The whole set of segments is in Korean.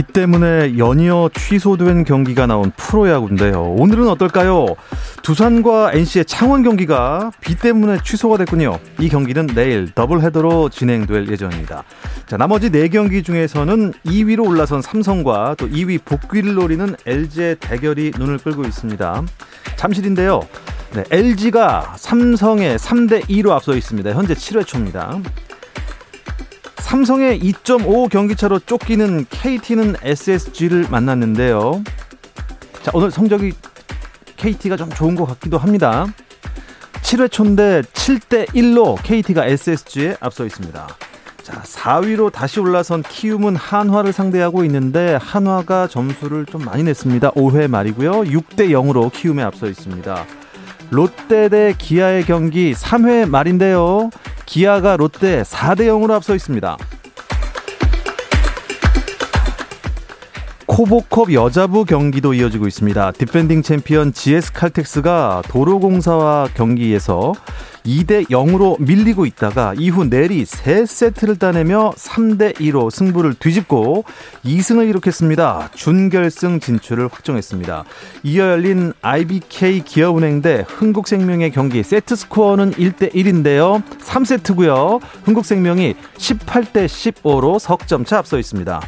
비 때문에 연이어 취소된 경기가 나온 프로야구인데요. 오늘은 어떨까요? 두산과 NC의 창원 경기가 비 때문에 취소가 됐군요. 이 경기는 내일 더블 헤더로 진행될 예정입니다. 자, 나머지 4경기 중에서는 2위로 올라선 삼성과 또 2위 복귀를 노리는 LG의 대결이 눈을 끌고 있습니다. 잠실인데요. 네, LG가 삼성에 3대 2로 앞서 있습니다. 현재 7회 초입니다. 삼성의 2.5 경기차로 쫓기는 KT는 SSG를 만났는데요. 자, 오늘 성적이 KT가 좀 좋은 것 같기도 합니다. 7회 초인데 7대 1로 KT가 SSG에 앞서 있습니다. 자, 4위로 다시 올라선 키움은 한화를 상대하고 있는데 한화가 점수를 좀 많이 냈습니다. 5회 말이고요. 6대 0으로 키움에 앞서 있습니다. 롯데 대 기아의 경기 3회 말인데요. 기아가 롯데 4대 0으로 앞서 있습니다. KOVO컵 여자부 경기도 이어지고 있습니다. 디펜딩 챔피언 GS 칼텍스가 도로공사와 경기에서 2대 0으로 밀리고 있다가 이후 내리 3세트를 따내며 3대 2로 승부를 뒤집고 2승을 기록했습니다. 준결승 진출을 확정했습니다. 이어 열린 IBK 기업은행 대 흥국생명의 경기 세트 스코어는 1대 1인데요. 3세트고요. 흥국생명이 18대 15로 석점차 앞서 있습니다.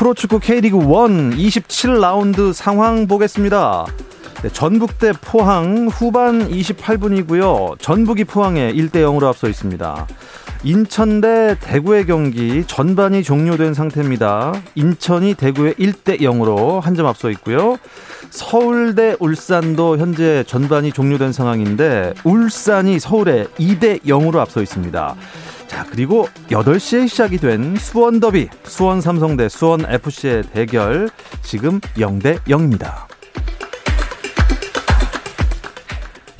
프로축구 K리그 1 27라운드 상황 보겠습니다. 네, 전북 대 포항 후반 28분이고요. 전북이 포항에 1대 0으로 앞서 있습니다. 인천 대 대구의 경기 전반이 종료된 상태입니다. 인천이 대구에 1대 0으로 한 점 앞서 있고요. 서울 대 울산도 현재 전반이 종료된 상황인데 울산이 서울에 2대 0으로 앞서 있습니다. 자, 그리고 8시에 시작이 된 수원 더비, 수원 삼성 대 수원 FC의 대결 지금 0대 0입니다.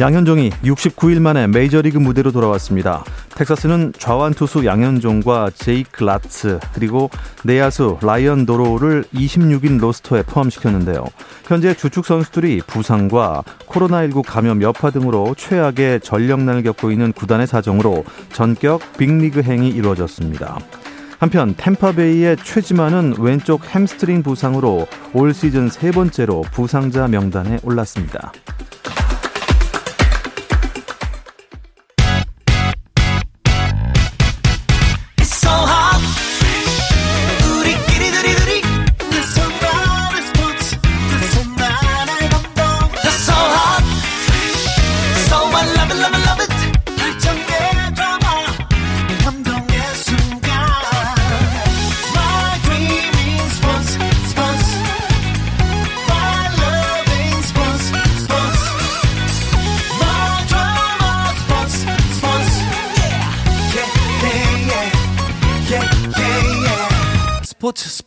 양현종이 69일 만에 메이저리그 무대로 돌아왔습니다. 텍사스는 좌완 투수 양현종과 제이크 라츠 그리고 내야수 라이언 도로를 26인 로스터에 포함시켰는데요. 현재 주축 선수들이 부상과 코로나19 감염 여파 등으로 최악의 전력난을 겪고 있는 구단의 사정으로 전격 빅리그 행이 이루어졌습니다. 한편 템파베이의 최지만은 왼쪽 햄스트링 부상으로 올 시즌 세 번째로 부상자 명단에 올랐습니다.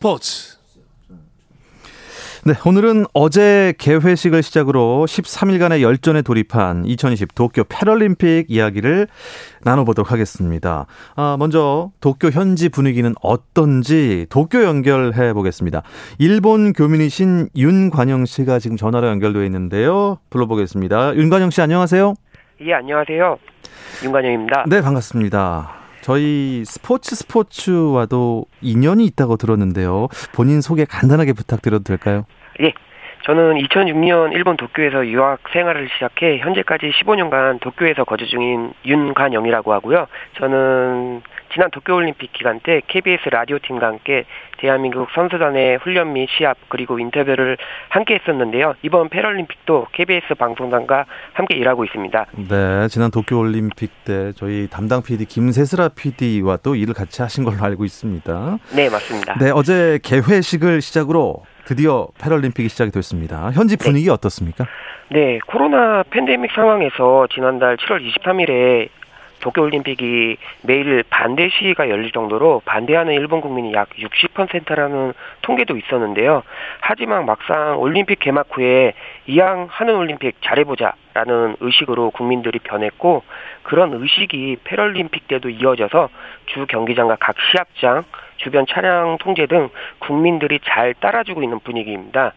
스포츠 네, 오늘은 어제 개회식을 시작으로 13일간의 열전에 돌입한 2020 도쿄 패럴림픽 이야기를 나눠보도록 하겠습니다. 아, 먼저 도쿄 현지 분위기는 어떤지 도쿄 연결해 보겠습니다. 일본 교민이신 윤관영 씨가 지금 전화로 연결되어 있는데요. 불러보겠습니다. 윤관영 씨 안녕하세요. 예, 안녕하세요. 윤관영입니다. 네, 반갑습니다. 저희 스포츠 스포츠와도 인연이 있다고 들었는데요. 본인 소개 간단하게 부탁드려도 될까요? 예. 저는 2006년 일본 도쿄에서 유학 생활을 시작해 현재까지 15년간 도쿄에서 거주 중인 윤관영이라고 하고요. 저는 지난 도쿄올림픽 기간 때 KBS 라디오 팀과 함께 대한민국 선수단의 훈련 및 시합 그리고 인터뷰를 함께 했었는데요. 이번 패럴림픽도 KBS 방송단과 함께 일하고 있습니다. 네, 지난 도쿄올림픽 때 저희 담당 PD 김세슬아 PD와 또 일을 같이 하신 걸로 알고 있습니다. 네, 맞습니다. 네, 어제 개회식을 시작으로 드디어 패럴림픽이 시작이 됐습니다. 현지 네. 분위기 네. 어떻습니까? 네, 코로나 팬데믹 상황에서 지난달 7월 23일에 도쿄올림픽이 매일 반대 시위가 열릴 정도로 반대하는 일본 국민이 약 60%라는 통계도 있었는데요. 하지만 막상 올림픽 개막 후에 이왕 하는 올림픽 잘해보자라는 의식으로 국민들이 변했고 그런 의식이 패럴림픽 때도 이어져서 주 경기장과 각 시합장, 주변 차량 통제 등 국민들이 잘 따라주고 있는 분위기입니다.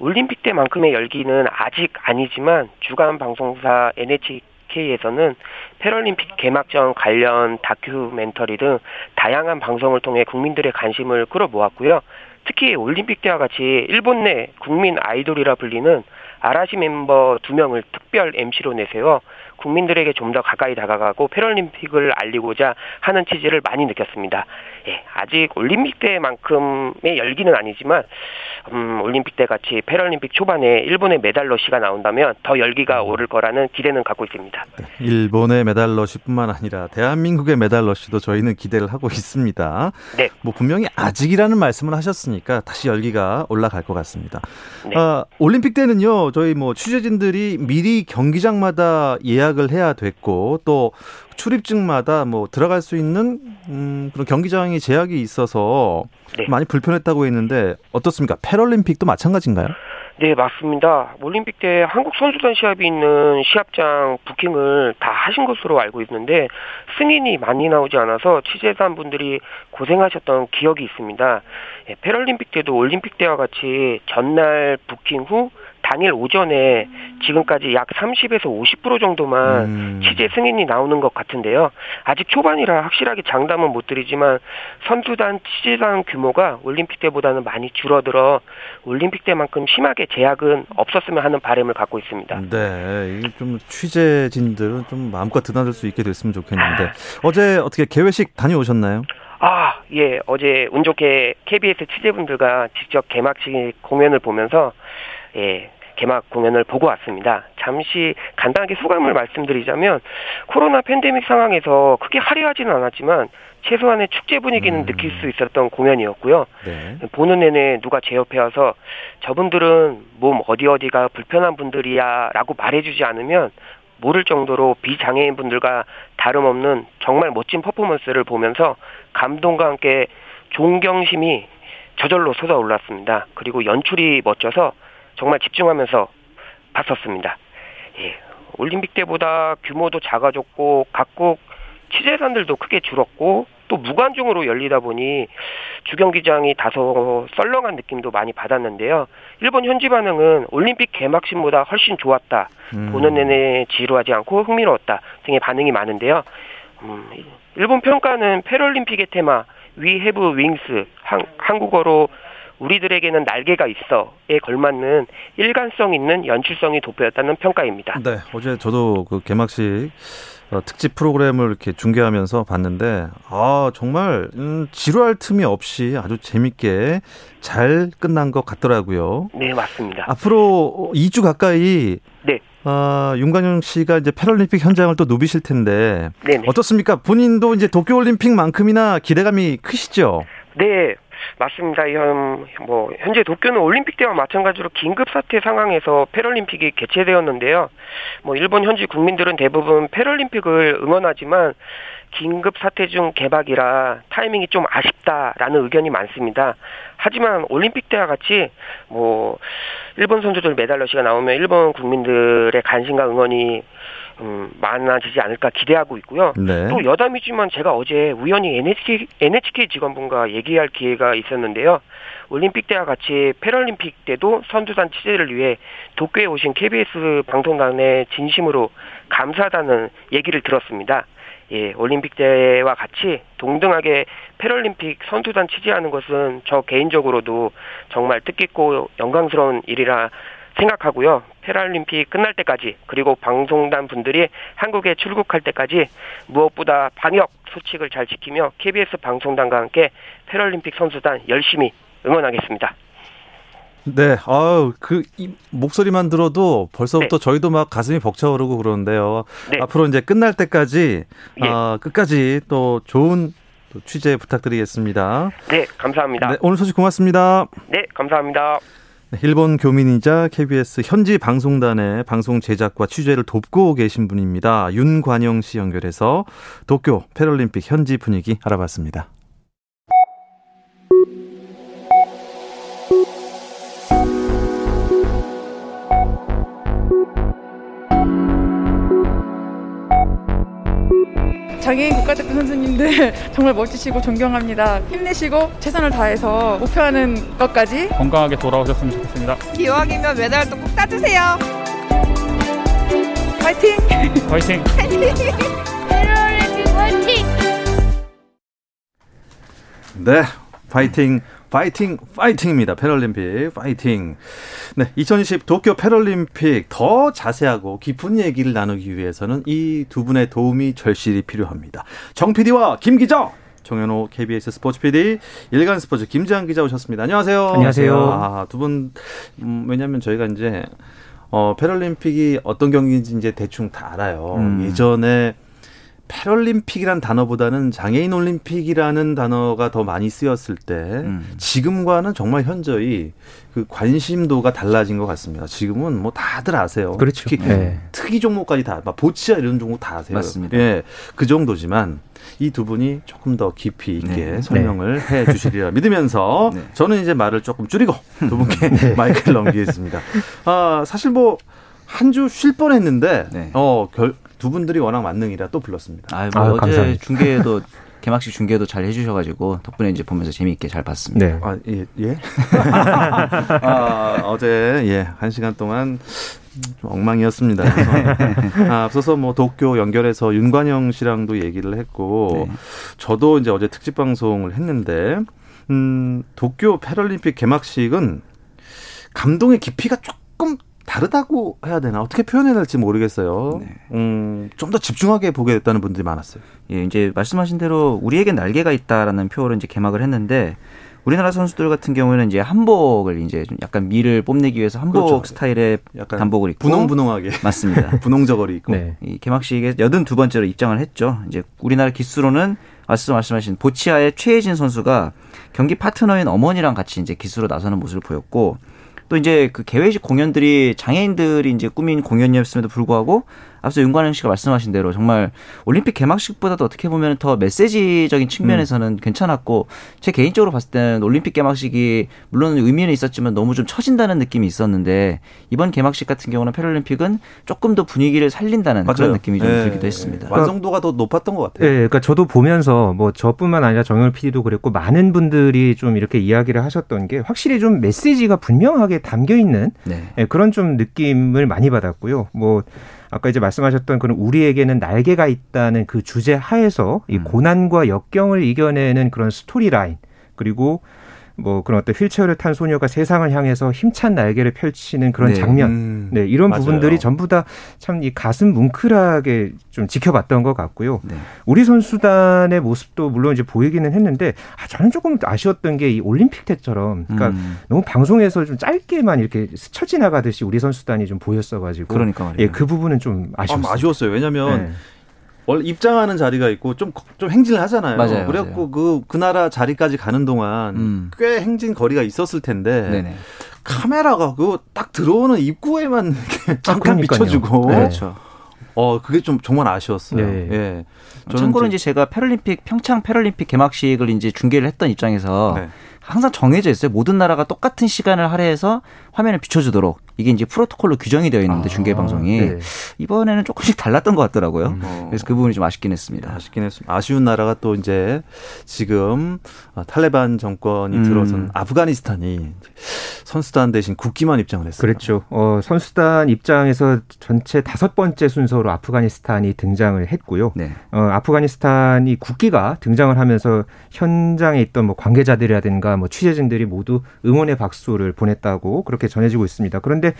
올림픽 때만큼의 열기는 아직 아니지만 주간 방송사 NHK SK에서는 패럴림픽 개막전 관련 다큐멘터리 등 다양한 방송을 통해 국민들의 관심을 끌어모았고요. 특히 올림픽 때와 같이 일본 내 국민 아이돌이라 불리는 아라시 멤버 두 명을 특별 MC로 내세워 국민들에게 좀 더 가까이 다가가고 패럴림픽을 알리고자 하는 취지를 많이 느꼈습니다. 예, 아직 올림픽 때만큼의 열기는 아니지만 음, 올림픽 때 같이 패럴림픽 초반에 일본의 메달 러시가 나온다면 더 열기가 음. 오를 거라는 기대는 갖고 있습니다. 네, 일본의 메달 러시뿐만 아니라 대한민국의 메달 러시도 저희는 기대를 하고 있습니다. 네. 뭐 분명히 아직이라는 말씀을 하셨으니까 다시 열기가 올라갈 것 같습니다. 네. 아, 올림픽 때는요, 저희 뭐 취재진들이 미리 경기장마다 예약 예약을 해야 됐고 또 출입증마다 뭐 들어갈 수 있는 음, 그런 경기장이 제약이 있어서 네. 많이 불편했다고 했는데 어떻습니까? 패럴림픽도 마찬가지인가요? 네, 맞습니다. 올림픽 때 한국 선수단 시합이 있는 시합장 부킹을 다 하신 것으로 알고 있는데 승인이 많이 나오지 않아서 취재단 분들이 고생하셨던 기억이 있습니다. 예, 패럴림픽 때도 올림픽 때와 같이 전날 부킹 후 당일 오전에 지금까지 약 30에서 50% 정도만 음. 취재 승인이 나오는 것 같은데요. 아직 초반이라 확실하게 장담은 못 드리지만 선수단 취재단 규모가 올림픽 때보다는 많이 줄어들어 올림픽 때만큼 심하게 제약은 없었으면 하는 바람을 갖고 있습니다. 네, 좀 취재진들은 좀 마음껏 드나들 수 있게 됐으면 좋겠는데 어제 어떻게 개회식 다녀오셨나요? 아, 예. 어제 운 좋게 KBS 취재분들과 직접 개막식 공연을 보면서 예, 개막 공연을 보고 왔습니다. 잠시 간단하게 소감을 말씀드리자면 코로나 팬데믹 상황에서 크게 화려하지는 않았지만 최소한의 축제 분위기는 음. 느낄 수 있었던 공연이었고요. 네. 보는 내내 누가 제 옆에 와서 저분들은 몸 어디 어디가 불편한 분들이야라고 말해주지 않으면 모를 정도로 비장애인 분들과 다름없는 정말 멋진 퍼포먼스를 보면서 감동과 함께 존경심이 저절로 솟아올랐습니다. 그리고 연출이 멋져서 정말 집중하면서 봤었습니다. 예, 올림픽 때보다 규모도 작아졌고 각국 취재단들도 크게 줄었고 또 무관중으로 열리다 보니 주경기장이 다소 썰렁한 느낌도 많이 받았는데요. 일본 현지 반응은 올림픽 개막식보다 훨씬 좋았다. 음. 보는 내내 지루하지 않고 흥미로웠다 등의 반응이 많은데요. 음, 일본 평가는 패럴림픽의 테마 위 해브 윙스 한국어로 우리들에게는 날개가 있어에 걸맞는 일관성 있는 연출성이 돋보였다는 평가입니다. 네, 어제 저도 그 개막식 어, 특집 프로그램을 이렇게 중계하면서 봤는데 아 정말 음, 지루할 틈이 없이 아주 재밌게 잘 끝난 것 같더라고요. 네, 맞습니다. 앞으로 2주 가까이 네. 아, 윤관영 씨가 이제 패럴림픽 현장을 또 누비실 텐데 네네. 어떻습니까? 본인도 이제 도쿄올림픽만큼이나 기대감이 크시죠? 네, 맞습니다. 현, 뭐, 현재 도쿄는 올림픽 때와 마찬가지로 긴급 사태 상황에서 패럴림픽이 개최되었는데요. 뭐, 일본 현지 국민들은 대부분 패럴림픽을 응원하지만 긴급 사태 중 개박이라 타이밍이 좀 아쉽다라는 의견이 많습니다. 하지만 올림픽 때와 같이 뭐 일본 선수들 메달 러시가 나오면 일본 국민들의 관심과 응원이 음, 많아지지 않을까 기대하고 있고요. 네. 또 여담이지만 제가 어제 우연히 NHK, NHK 직원분과 얘기할 기회가 있었는데요. 올림픽 때와 같이 패럴림픽 때도 선두단 취재를 위해 도쿄에 오신 KBS 방송단에 진심으로 감사하다는 얘기를 들었습니다. 예, 올림픽 때와 같이 동등하게 패럴림픽 선수단 취재하는 것은 저 개인적으로도 정말 뜻깊고 영광스러운 일이라 생각하고요. 패럴림픽 끝날 때까지 그리고 방송단 분들이 한국에 출국할 때까지 무엇보다 방역 수칙을 잘 지키며 KBS 방송단과 함께 패럴림픽 선수단 열심히 응원하겠습니다. 네, 아우 그 목소리만 들어도 벌써부터 네. 저희도 막 가슴이 벅차오르고 그러는데요. 네. 앞으로 이제 끝날 때까지 예. 어, 끝까지 또 좋은 또 취재 부탁드리겠습니다. 네, 감사합니다. 네, 오늘 소식 고맙습니다. 네, 감사합니다. 네, 일본 교민이자 KBS 현지 방송단의 방송 제작과 취재를 돕고 계신 분입니다. 윤관영 씨 연결해서 도쿄 패럴림픽 현지 분위기 알아봤습니다. 장애인 국가대표 선수님들 정말 멋지시고 존경합니다. 힘내시고 최선을 다해서 목표하는 것까지 건강하게 돌아오셨으면 좋겠습니다. 기왕이면 메달도 꼭 따주세요. 파이팅! 파이팅! 파이팅! 네, 파이팅! 파이팅 파이팅입니다. 패럴림픽 파이팅. 네, 2020 도쿄 패럴림픽 더 자세하고 깊은 얘기를 나누기 위해서는 이 두 분의 도움이 절실히 필요합니다. 정 PD와 김 기자. 정현호 KBS 스포츠 PD, 일간 스포츠 김지한 기자 오셨습니다. 안녕하세요. 안녕하세요. 아, 두 분, 음, 왜냐면 저희가 이제, 어, 패럴림픽이 어떤 경기인지 이제 대충 다 알아요. 음. 예전에 패럴림픽이란 단어보다는 장애인 올림픽이라는 단어가 더 많이 쓰였을 때 음. 지금과는 정말 현저히 그 관심도가 달라진 것 같습니다. 지금은 뭐 다들 아세요. 그렇죠. 특히 네. 특이 종목까지 다, 막 보치아 이런 종목 다 아세요. 맞습니다. 예, 그 정도지만 이 두 분이 조금 더 깊이 있게 네. 설명을 네. 해 주시리라 믿으면서 네. 저는 이제 말을 조금 줄이고 두 분께 네. 마이크를 넘기겠습니다. 아, 사실 뭐 한 주 쉴 뻔했는데 네. 어, 결, 두 분들이 워낙 만능이라 또 불렀습니다. 아, 뭐 아유, 어제 감사합니다. 중계도 개막식 중계도 잘 해주셔가지고 덕분에 이제 보면서 재미있게 잘 봤습니다. 네. 아, 예, 예. 아, 어제 예, 한 시간 동안 좀 엉망이었습니다. 아, 앞서서 뭐 도쿄 연결해서 윤관영 씨랑도 얘기를 했고 네. 저도 이제 어제 특집 방송을 했는데 음, 도쿄 패럴림픽 개막식은 감동의 깊이가 조금 다르다고 해야 되나 어떻게 표현해야 될지 모르겠어요. 네. 음, 좀 더 집중하게 보게 됐다는 분들이 많았어요. 예, 이제 말씀하신 대로 우리에겐 날개가 있다라는 표현을 이제 개막을 했는데 우리나라 선수들 같은 경우에는 이제 한복을 이제 좀 약간 미를 뽐내기 위해서 한복 그렇죠. 스타일의 약간 단복을 입고 분홍분홍하게 맞습니다. 분홍 저고리 입고 네. 이 개막식에 여든 두 번째로 입장을 했죠. 이제 우리나라 기수로는 말씀 말씀하신 보치아의 최혜진 선수가 경기 파트너인 어머니랑 같이 이제 기수로 나서는 모습을 보였고 또 이제 그 개회식 공연들이 장애인들이 이제 꾸민 공연이었음에도 불구하고 앞서 윤관영 씨가 말씀하신 대로 정말 올림픽 개막식보다도 어떻게 보면 더 메시지적인 측면에서는 음. 괜찮았고 제 개인적으로 봤을 때는 올림픽 개막식이 물론 의미는 있었지만 너무 좀 처진다는 느낌이 있었는데 이번 개막식 같은 경우는 패럴림픽은 조금 더 분위기를 살린다는 맞아요. 그런 느낌이 좀 네. 들기도 했습니다. 완성도가 더 높았던 것 같아요. 네, 그러니까 저도 보면서 뭐 저뿐만 아니라 정열 PD도 그랬고 많은 분들이 좀 이렇게 이야기를 하셨던 게 확실히 좀 메시지가 분명하게 담겨 있는 네. 네, 그런 좀 느낌을 많이 받았고요. 뭐 아까 이제 말씀하셨던 그런 우리에게는 날개가 있다는 그 주제 하에서 이 음. 고난과 역경을 이겨내는 그런 스토리라인 그리고 뭐 그런 어떤 휠체어를 탄 소녀가 세상을 향해서 힘찬 날개를 펼치는 그런 네. 장면, 음, 네 이런 맞아요. 부분들이 전부 다 참 이 가슴 뭉클하게 좀 지켜봤던 것 같고요. 네. 우리 선수단의 모습도 물론 이제 보이기는 했는데 아, 저는 조금 아쉬웠던 게 이 올림픽 때처럼 그러니까 음. 너무 방송에서 좀 짧게만 이렇게 스쳐 지나가듯이 우리 선수단이 좀 보였어가지고 그러니까 말이에요. 예, 그 부분은 좀 아쉬웠어요. 아, 아쉬웠어요. 왜냐하면 네. 원래 입장하는 자리가 있고 좀 좀 행진을 하잖아요. 맞아요. 그래갖고 그그 나라 자리까지 가는 동안 음. 꽤 행진 거리가 있었을 텐데 네네. 카메라가 그 딱 들어오는 입구에만 잠깐 아, 비춰주고. 네. 그렇죠. 어 그게 좀 정말 아쉬웠어요. 네. 예. 참고로 이제 제가 패럴림픽 평창 패럴림픽 개막식을 이제 중계를 했던 입장에서 네. 항상 정해져 있어요. 모든 나라가 똑같은 시간을 할애해서 화면을 비춰주도록 이게 이제 프로토콜로 규정이 되어 있는데 아, 중계 방송이 네. 이번에는 조금씩 달랐던 것 같더라고요. 음, 어. 그래서 그 부분이 좀 아쉽긴 했습니다. 아쉽긴 했습니다. 아쉬운 나라가 또 이제 지금 어, 탈레반 정권이 음. 들어선 아프가니스탄이 선수단 대신 국기만 입장을 했어요. 그렇죠. 어, 선수단 입장에서 전체 다섯 번째 순서로 아프가니스탄이 등장을 했고요. 네. 어, 아프가니스탄이 국기가 등장을 하면서 현장에 있던 뭐 관계자들이라든가 뭐 취재진들이 모두 응원의 박수를 보냈다고 그렇게 전해지고 있습니다. 그런데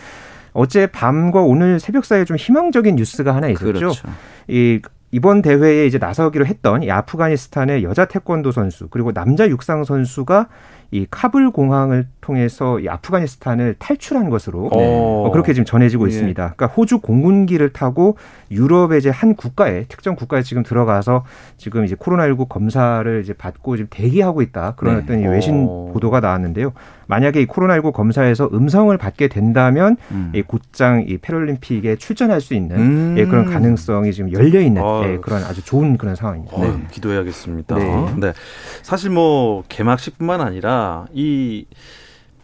어제 밤과 오늘 새벽 사이에 좀 희망적인 뉴스가 하나 있었죠. 그렇죠. 이 이번 대회에 이제 나서기로 했던 이 아프가니스탄의 여자 태권도 선수 그리고 남자 육상 선수가 이 카불 공항을 통해서 이 아프가니스탄을 탈출한 것으로 어. 그렇게 지금 전해지고 예. 있습니다. 그러니까 호주 공군기를 타고 유럽의 이제 한 국가에 특정 국가에 지금 들어가서 지금 이제 코로나19 검사를 이제 받고 지금 대기하고 있다 그런 네. 어떤 외신 어. 보도가 나왔는데요. 만약에 이 코로나19 검사에서 음성을 받게 된다면 음. 이 곧장 이 패럴림픽에 출전할 수 있는 음. 예, 그런 가능성이 지금 열려 있는 아. 예, 그런 아주 좋은 그런 상황입니다. 네. 기도해야겠습니다. 네. 네. 사실 뭐 개막식뿐만 아니라 이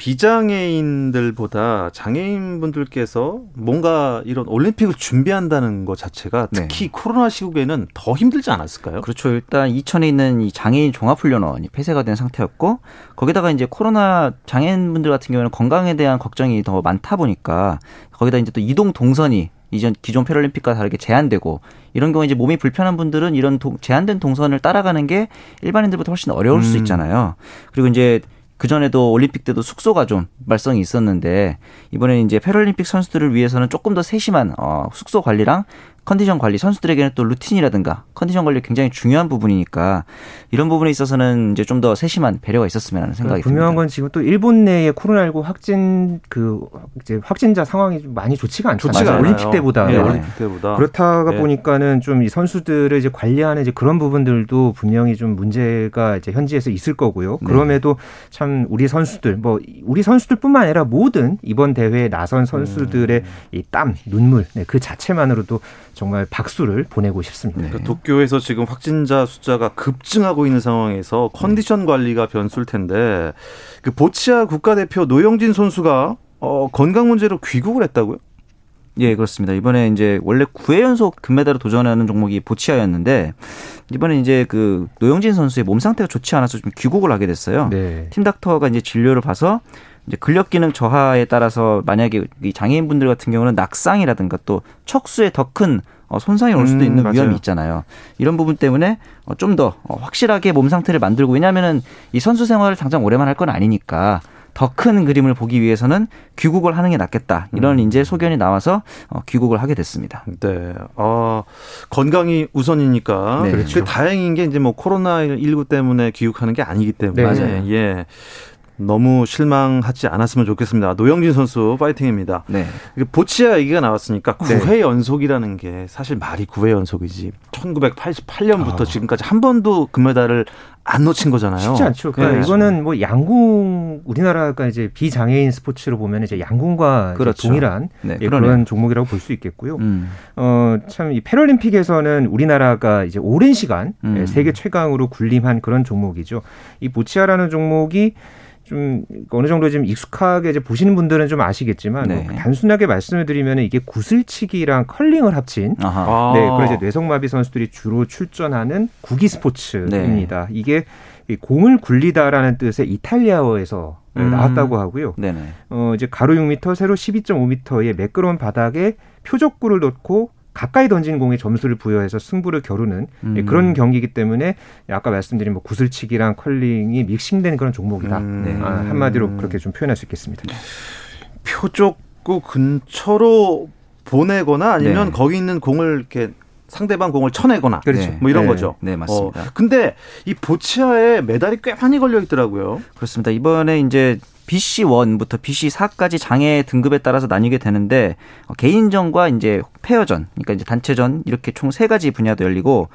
비장애인들보다 장애인분들께서 뭔가 이런 올림픽을 준비한다는 것 자체가 네. 특히 네. 코로나 시국에는 더 힘들지 않았을까요? 그렇죠. 일단 이천에 있는 이 장애인 종합훈련원이 폐쇄가 된 상태였고 거기다가 이제 코로나 장애인분들 같은 경우는 건강에 대한 걱정이 더 많다 보니까 거기다 이제 또 이동 동선이 이전 기존 패럴림픽과 다르게 제한되고 이런 경우에 이제 몸이 불편한 분들은 이런 도, 제한된 동선을 따라가는 게 일반인들보다 훨씬 어려울 음. 수 있잖아요. 그리고 이제 그 전에도 올림픽 때도 숙소가 좀 말썽이 있었는데 이번에 이제 패럴림픽 선수들을 위해서는 조금 더 세심한 어, 숙소 관리랑 컨디션 관리 선수들에게는 또 루틴이라든가 컨디션 관리 굉장히 중요한 부분이니까 이런 부분에 있어서는 이제 좀 더 세심한 배려가 있었으면 하는 생각이 분명한 듭니다. 건 지금 또 일본 내에 코로나19 확진 그 이제 확진자 상황이 좀 많이 좋지가 않잖아요. 좋지가 올림픽 때보다. 네, 올림픽 때보다. 그렇다가 네. 보니까는 좀 이 선수들을 이제 관리하는 이제 그런 부분들도 분명히 좀 문제가 이제 현지에서 있을 거고요. 네. 그럼에도 참 우리 선수들 뭐 우리 선수들뿐만 아니라 모든 이번 대회에 나선 선수들의 음. 이땀 눈물 네, 그 자체만으로도 정말 박수를 보내고 싶습니다. 그러니까 도쿄에서 지금 확진자 숫자가 급증하고 있는 상황에서 컨디션 관리가 변수일 텐데 그 보치아 국가대표 노영진 선수가 어, 건강 문제로 귀국을 했다고요? 예, 그렇습니다. 이번에 이제 원래 9회 연속 금메달을 도전하는 종목이 보치아였는데 이번에 이제 그 노영진 선수의 몸 상태가 좋지 않아서 좀 귀국을 하게 됐어요. 네. 팀 닥터가 이제 진료를 봐서 이제 근력 기능 저하에 따라서 만약에 이 장애인 분들 같은 경우는 낙상이라든가 또 척수에 더큰 어, 손상이 올 수도 음, 있는 음, 위험이 있잖아요. 이런 부분 때문에 어, 좀더 어, 확실하게 몸 상태를 만들고 왜냐하면은 이 선수 생활을 당장 오래만 할 건 아니니까 더큰 그림을 보기 위해서는 귀국을 하는 게 낫겠다. 이런 음. 이제 소견이 나와서 귀국을 하게 됐습니다. 네. 어, 건강이 우선이니까. 네. 그렇죠. 다행인 게 이제 뭐 코로나 19 때문에 귀국하는 게 아니기 때문에. 네. 맞아요. 예. 너무 실망하지 않았으면 좋겠습니다. 노영진 선수 파이팅입니다. 네. 보치아 얘기가 나왔으니까 9회 네. 연속이라는 게 사실 말이 9회 연속이지. 1988년부터 아. 지금까지 한 번도 금메달을 안 놓친 거잖아요. 쉽지 않죠. 그러니까 네. 이거는 뭐 양궁 우리나라가 이제 비장애인 스포츠로 보면 이제 양궁과 그렇죠. 이제 동일한 네, 예, 그런 종목이라고 볼 수 있겠고요. 음. 어참 이 패럴림픽에서는 우리나라가 이제 오랜 시간 음. 예, 세계 최강으로 군림한 그런 종목이죠. 이 보치아라는 종목이 좀 어느 정도 좀 익숙하게 이제 보시는 분들은 좀 아시겠지만 뭐 네. 뭐 단순하게 말씀을 드리면 이게 구슬치기랑 컬링을 합친 아하. 네 그리고 이제 뇌성마비 선수들이 주로 출전하는 구기 스포츠입니다. 네. 이게 공을 굴리다라는 뜻의 이탈리아어에서 음. 나왔다고 하고요. 네네. 어 이제 가로 6m, 세로 12.5m의 매끄러운 바닥에 표적구를 넣고 가까이 던진 공에 점수를 부여해서 승부를 겨루는 음. 그런 경기이기 때문에 아까 말씀드린 뭐 구슬치기랑 컬링이 믹싱된 그런 종목이다. 음. 네. 아, 한마디로 그렇게 좀 표현할 수 있겠습니다. 표적구 근처로 보내거나 아니면 네. 거기 있는 공을 이렇게 상대방 공을 쳐내거나 그렇죠. 뭐 이런 네. 거죠. 네, 맞습니다. 어, 근데 이 보치아에 메달이 꽤 많이 걸려 있더라고요. 그렇습니다. 이번에 이제 BC1부터 BC4까지 장애 등급에 따라서 나뉘게 되는데 어, 개인전과 이제 페어전, 그러니까 이제 단체전 이렇게 총 세 가지 분야도 열리고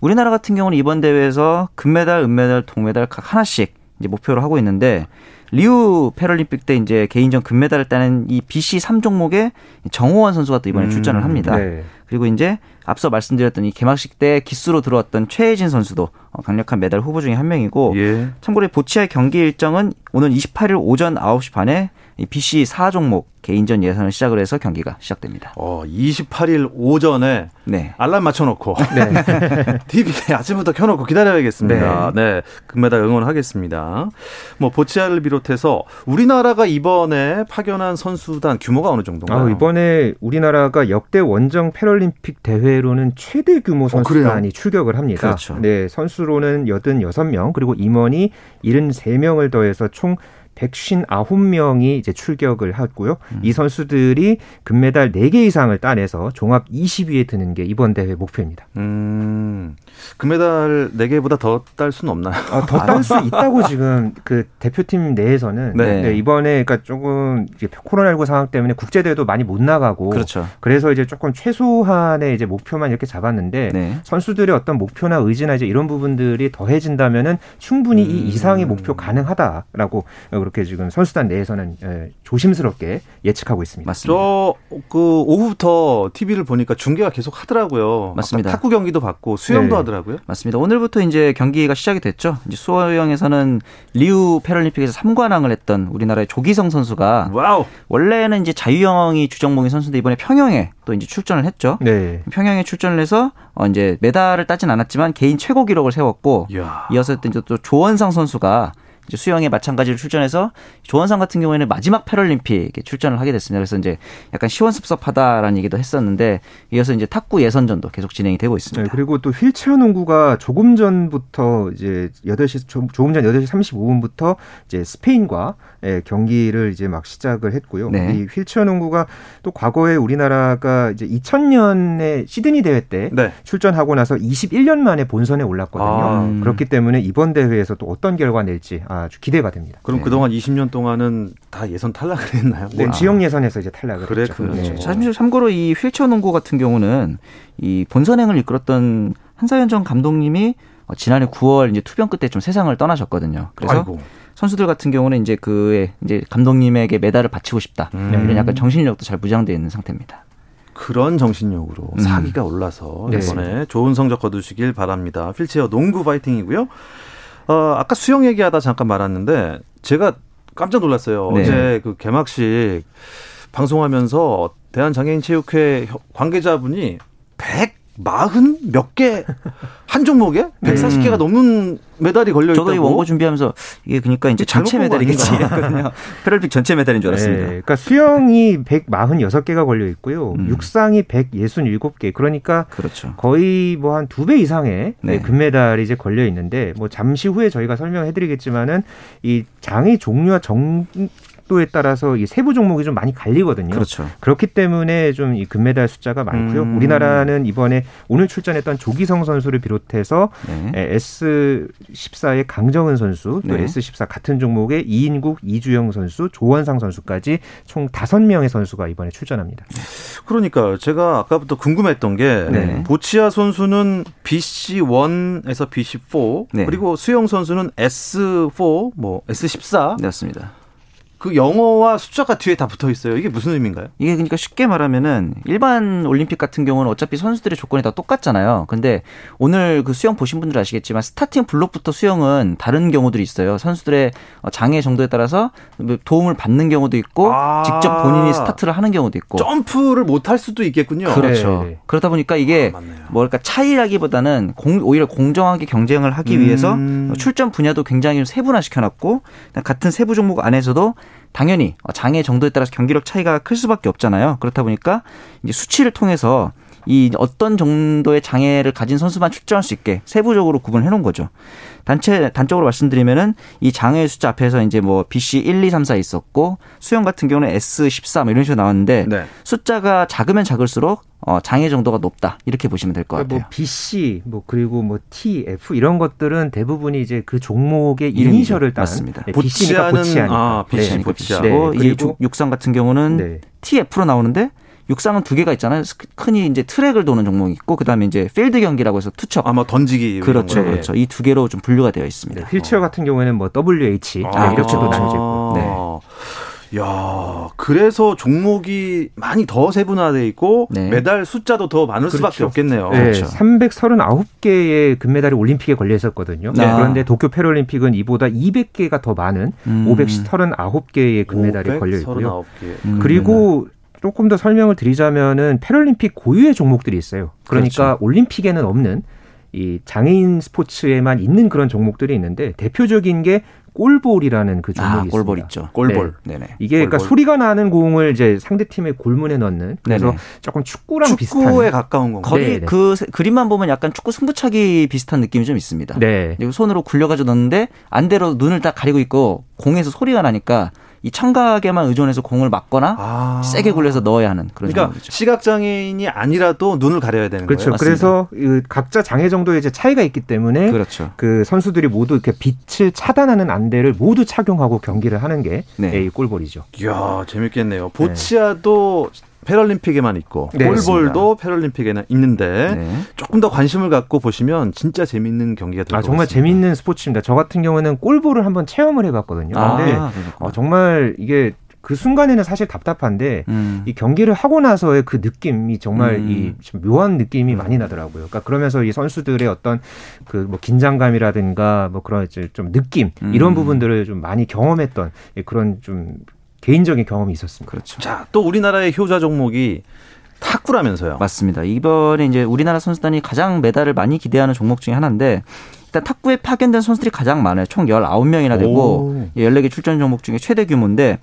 우리나라 같은 경우는 이번 대회에서 금메달, 은메달, 동메달 각 하나씩 이제 목표로 하고 있는데 리우 패럴림픽 때 이제 개인전 금메달을 따는 이 BC 3 종목에 정호원 선수가 또 이번에 음, 출전을 합니다. 네. 그리고 이제 앞서 말씀드렸던 이 개막식 때 기수로 들어왔던 최혜진 선수도 어, 강력한 메달 후보 중에 한 명이고 예. 참고로 보치아의 경기 일정은 오늘 28일 오전 9시 반에 BC 4 종목 개인전 예선을 시작을 해서 경기가 시작됩니다. 어, 28일 오전에 네. 알람 맞춰놓고 네. TV에 아침부터 켜놓고 기다려야겠습니다. 네, 네. 금메달 응원하겠습니다. 뭐 보치아를 비롯해서 우리나라가 이번에 파견한 선수단 규모가 어느 정도인가요? 아, 이번에 우리나라가 역대 원정 패럴림픽 대회로는 최대 규모 어, 선수단이 어, 출격을 합니다. 그렇죠. 네, 선수로는 86명 그리고 임원이 73명을 더해서 총 159명이 이제 출격을 했고요. 음. 이 선수들이 금메달 4개 이상을 따내서 종합 20위에 드는 게 이번 대회 목표입니다. 음. 금메달 4개보다 더 딸 수는 없나요? 아, 더 딸 수 있다고 지금 그 대표팀 내에서는 네. 네, 이번에 그러니까 조금 코로나19 상황 때문에 국제 대회도 많이 못 나가고 그렇죠. 그래서 이제 조금 최소한의 이제 목표만 이렇게 잡았는데 네. 선수들의 어떤 목표나 의지나 이제 이런 부분들이 더해진다면은 충분히 음. 이 이상의 목표 가능하다라고 그렇게 지금 선수단 내에서는 예, 조심스럽게 예측하고 있습니다. 맞습니다. 저도 오후부터 TV를 보니까 중계가 계속 하더라고요. 맞습니다. 탁구 경기도 하고 수영도 네. 하더라고요. 맞습니다. 오늘부터 이제 경기가 시작이 됐죠. 이제 수영에서는 리우 패럴림픽에서 3관왕을 했던 우리나라의 조기성 선수가 와우. 원래는 이제 자유형이 주종목인 선수인데 이번에 평영에 또 이제 출전을 했죠. 네. 평영에 출전을 해서 어 이제 메달을 따진 않았지만 개인 최고 기록을 세웠고 이야. 이어서 이제 또 조원상 선수가 수영에 마찬가지로 출전해서 조원상 같은 경우에는 마지막 패럴림픽에 출전을 하게 됐습니다. 그래서 이제 약간 시원섭섭하다라는 얘기도 했었는데 이어서 이제 탁구 예선전도 계속 진행이 되고 있습니다. 네, 그리고 또 휠체어 농구가 조금 전부터 이제 8시 조금 전 8시 35분부터 이제 스페인과 예, 경기를 이제 막 시작을 했고요. 네. 이 휠체어 농구가 또 과거에 우리나라가 이제 2000년에 시드니 대회 때 네. 출전하고 나서 21년 만에 본선에 올랐거든요. 아, 음. 그렇기 때문에 이번 대회에서 또 어떤 결과 낼지 아주 기대가 됩니다. 그럼 네. 그동안 20년 동안은 다 예선 탈락을 했나요? 네, 아. 지역 예선에서 이제 탈락을 그래, 했죠. 그렇죠. 네. 사실 참고로 이 휠체어 농구 같은 경우는 이 본선행을 이끌었던 한사현 전 감독님이 지난해 9월 이제 투병 끝에 좀 세상을 떠나셨거든요. 그래서 아이고. 선수들 같은 경우는 이제 그의 이제 감독님에게 메달을 바치고 싶다 음. 이런 약간 정신력도 잘 무장되어 있는 상태입니다. 그런 정신력으로 음. 사기가 올라서 네. 이번에 좋은 성적 거두시길 바랍니다. 휠체어 농구 파이팅이고요. 어, 아까 수영 얘기하다 잠깐 말았는데 제가 깜짝 놀랐어요. 네. 어제 그 개막식 방송하면서 대한장애인체육회 관계자분이 100 마흔 몇 개 한 종목에 140개가 음. 넘는 메달이 걸려 있다고. 저도 이 원고 준비하면서 이게 그러니까 이제 전체 메달이겠지. 패럴픽 전체 메달인 줄 알았습니다. 네, 그러니까 수영이 146개가 걸려 있고요. 음. 육상이 167개. 그러니까 그렇죠. 거의 뭐 한 두 배 이상의 네. 금메달이 이제 걸려 있는데 뭐 잠시 후에 저희가 설명해 드리겠지만은 이 장의 종류와 정 각도에 따라서 이 세부 종목이 좀 많이 갈리거든요. 그렇죠. 그렇기 때문에 좀 이 금메달 숫자가 많고요. 음. 우리나라는 이번에 오늘 출전했던 조기성 선수를 비롯해서 네. S14의 강정은 선수, 또 네. S14 같은 종목의 이인국, 이주영 선수, 조원상 선수까지 총 다섯 명의 선수가 이번에 출전합니다. 그러니까 제가 아까부터 궁금했던 게 네. 보치아 선수는 BC1에서 BC4 그리고 수영 선수는 S4, 뭐 S14 맞습니다. 그 영어와 숫자가 뒤에 다 붙어 있어요. 이게 무슨 의미인가요? 이게 그러니까 쉽게 말하면은 일반 올림픽 같은 경우는 어차피 선수들의 조건이 다 똑같잖아요. 근데 오늘 그 수영 보신 분들 아시겠지만 스타팅 블록부터 수영은 다른 경우들이 있어요. 선수들의 장애 정도에 따라서 도움을 받는 경우도 있고 아~ 직접 본인이 스타트를 하는 경우도 있고 점프를 못 할 수도 있겠군요. 그렇죠. 네. 그러다 보니까 이게 아, 뭐랄까 차이라기보다는 공, 오히려 공정하게 경쟁을 하기 음. 위해서 출전 분야도 굉장히 세분화시켜 놨고 같은 세부 종목 안에서도 당연히 장애 정도에 따라서 경기력 차이가 클 수밖에 없잖아요. 그렇다 보니까 이제 수치를 통해서 이 어떤 정도의 장애를 가진 선수만 출전할 수 있게 세부적으로 구분해 놓은 거죠. 단체 단적으로 말씀드리면은 이 장애 숫자 앞에서 이제 뭐 BC 1, 2, 3, 4 있었고 수영 같은 경우는 S 14뭐 이런 식으로 나왔는데 네. 숫자가 작으면 작을수록 어, 장애 정도가 높다 이렇게 보시면 될것 그러니까 같아요. 뭐 BC 뭐 그리고 뭐 TF 이런 것들은 대부분이 이제 그 종목의 이니셜을 따 맞습니다. 네, BC니까 보치아니까. 아, BC 네, 보치아. 네, 그리고 육상 같은 경우는 네. TF로 나오는데 육상은 두 개가 있잖아요. 흔히 이제 트랙을 도는 종목이 있고 그다음에 이제 필드 경기라고 해서 투척. 아마 던지기. 그렇죠, 그렇죠. 이 두 개로 좀 분류가 되어 있습니다. 네, 휠체어 같은 경우에는 뭐 WH 아, 이렇게도 나눠져 있고. 네. 야, 그래서 종목이 많이 더 세분화돼 있고 네. 메달 숫자도 더 많을 그렇죠. 수밖에 없겠네요. 네, 그렇죠. 339개의 금메달이 올림픽에 걸려 있었거든요. 네. 그런데 도쿄 패럴림픽은 이보다 200개가 더 많은 음. 539개의 금메달이 걸려 있고요. 음. 그리고 조금 더 설명을 드리자면은 패럴림픽 고유의 종목들이 있어요. 그러니까 그렇죠. 올림픽에는 없는 이 장애인 스포츠에만 있는 그런 종목들이 있는데 대표적인 게 골볼이라는 그 종목이 아, 있습니다. 골볼 있죠. 골볼. 네. 네네. 이게 그러니까 골볼. 소리가 나는 공을 이제 상대 팀의 골문에 넣는 그래서 네네. 조금 축구랑 비슷한 축구에 가까운 건가요? 거의 네, 네. 그 세- 그림만 보면 약간 축구 승부차기 비슷한 느낌이 좀 있습니다. 네. 그리고 손으로 굴려가지고 넣는데 안대로 눈을 딱 가리고 있고 공에서 소리가 나니까 이 청각에만 의존해서 공을 맞거나 아. 세게 굴려서 넣어야 하는 그런 그러니까 종목이죠. 시각 장애인이 아니라도 눈을 가려야 되는 그렇죠. 거예요. 맞습니다. 그래서 이 각자 장애 정도의 이제 차이가 있기 때문에 그렇죠. 그 선수들이 모두 이렇게 빛을 차단하는 안대를 모두 착용하고 경기를 하는 게 네. 이 골볼이죠. 이야 재밌겠네요. 보치아도 패럴림픽에만 있고 네, 골볼도 패럴림픽에는 있는데 네. 조금 더 관심을 갖고 보시면 진짜 재밌는 경기가 될것아 같습니다. 정말 재밌는 스포츠입니다. 저 같은 경우는 골볼을 한번 체험을 해봤거든요. 아, 근데 그렇구나. 어, 정말 이게 그 순간에는 사실 답답한데 음. 이 경기를 하고 나서의 그 느낌이 정말 음. 이좀 묘한 느낌이 많이 나더라고요. 그러니까 그러면서 이 선수들의 어떤 그 뭐 긴장감이라든가 뭐 그런 이제 좀 느낌 음. 이런 부분들을 좀 많이 경험했던 예, 그런 좀 개인적인 경험이 있었습니다. 그렇죠. 자, 또 우리나라의 효자 종목이 탁구라면서요. 맞습니다. 이번에 이제 우리나라 선수단이 가장 메달을 많이 기대하는 종목 중에 하나인데 일단 탁구에 파견된 선수들이 가장 많아요. 총 19명이나 되고 오. 14개 출전 종목 중에 최대 규모인데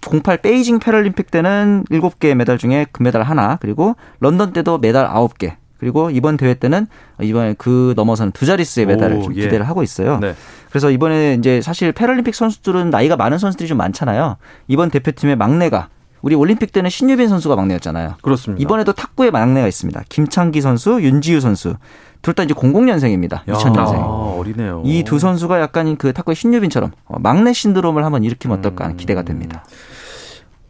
08 베이징 패럴림픽 때는 7개 메달 중에 금메달 하나 그리고 런던 때도 메달 9개 그리고 이번 대회 때는 이번에 그 넘어서는 두 자릿수의 메달을 오, 좀 예. 기대를 하고 있어요. 네. 그래서 이번에 이제 사실 패럴림픽 선수들은 나이가 많은 선수들이 좀 많잖아요. 이번 대표팀의 막내가 우리 올림픽 때는 신유빈 선수가 막내였잖아요. 그렇습니다. 이번에도 탁구의 막내가 있습니다. 김창기 선수, 윤지우 선수. 둘 다 이제 00년생입니다. 2000년생. 아, 어리네요. 이 두 선수가 약간 그 탁구의 신유빈처럼 어, 막내 신드롬을 한번 일으키면 어떨까 하는 기대가 됩니다.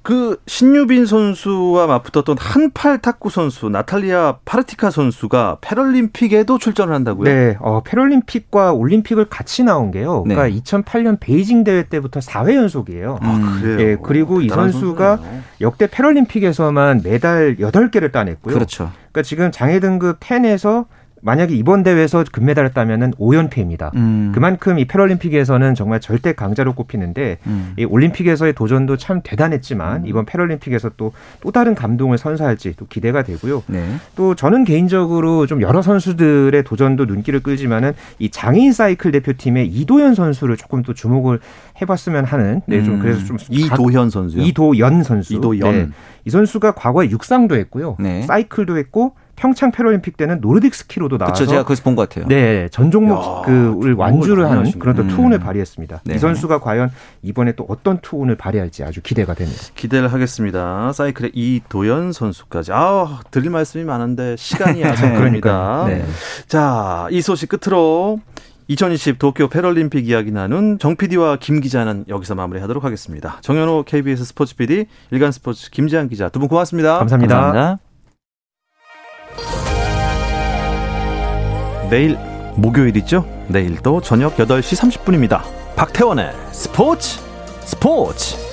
그 신유빈 선수와 맞붙었던 한팔 탁구 선수 나탈리아 파르티카 선수가 패럴림픽에도 출전을 한다고요? 네, 어, 패럴림픽과 올림픽을 같이 나온 게요. 네. 그러니까 2008년 베이징 대회 때부터 4회 연속이에요. 아, 그래요. 예, 그리고 이 대단한 선수가 선수네요. 역대 패럴림픽에서만 메달 8개를 따냈고요. 그렇죠. 그러니까 지금 장애 등급 10에서 만약에 이번 대회에서 금메달을 따면은 5연패입니다. 음. 그만큼 이 패럴림픽에서는 정말 절대 강자로 꼽히는데 음. 이 올림픽에서의 도전도 참 대단했지만 이번 패럴림픽에서 또또 다른 감동을 선사할지 또 기대가 되고요. 네. 또 저는 개인적으로 좀 여러 선수들의 도전도 눈길을 끌지만은 이 장애인 사이클 대표팀의 이도현 선수를 조금 또 주목을 해봤으면 하는 네, 좀 음. 그래서 좀 이도현 선수요. 이도연 선수. 이도연. 네. 이 선수가 과거에 육상도 했고요. 네. 사이클도 했고 평창 패럴림픽 때는 노르딕 스키로도 나와서 그렇죠. 제가 거기서 본 것 같아요. 네, 전 종목 야, 그를 완주를 하는. 그런 또 음. 투혼을 발휘했습니다. 네. 이 선수가 과연 이번에 또 어떤 투혼을 발휘할지 아주 기대가 됩니다. 기대를 하겠습니다. 사이클의 이도현 선수까지. 아, 드릴 말씀이 많은데 시간이. 그러니까요. 네. 자, 이 소식 끝으로 2020 도쿄 패럴림픽 이야기 나눈 정 PD와 김 기자는 여기서 마무리하도록 하겠습니다. 정현호 KBS 스포츠 PD, 일간 스포츠 김지한 기자 두 분 고맙습니다. 감사합니다. 감사합니다. 내일 목요일이죠? 내일도 저녁 8시 30분입니다. 박태원의 스포츠 스포츠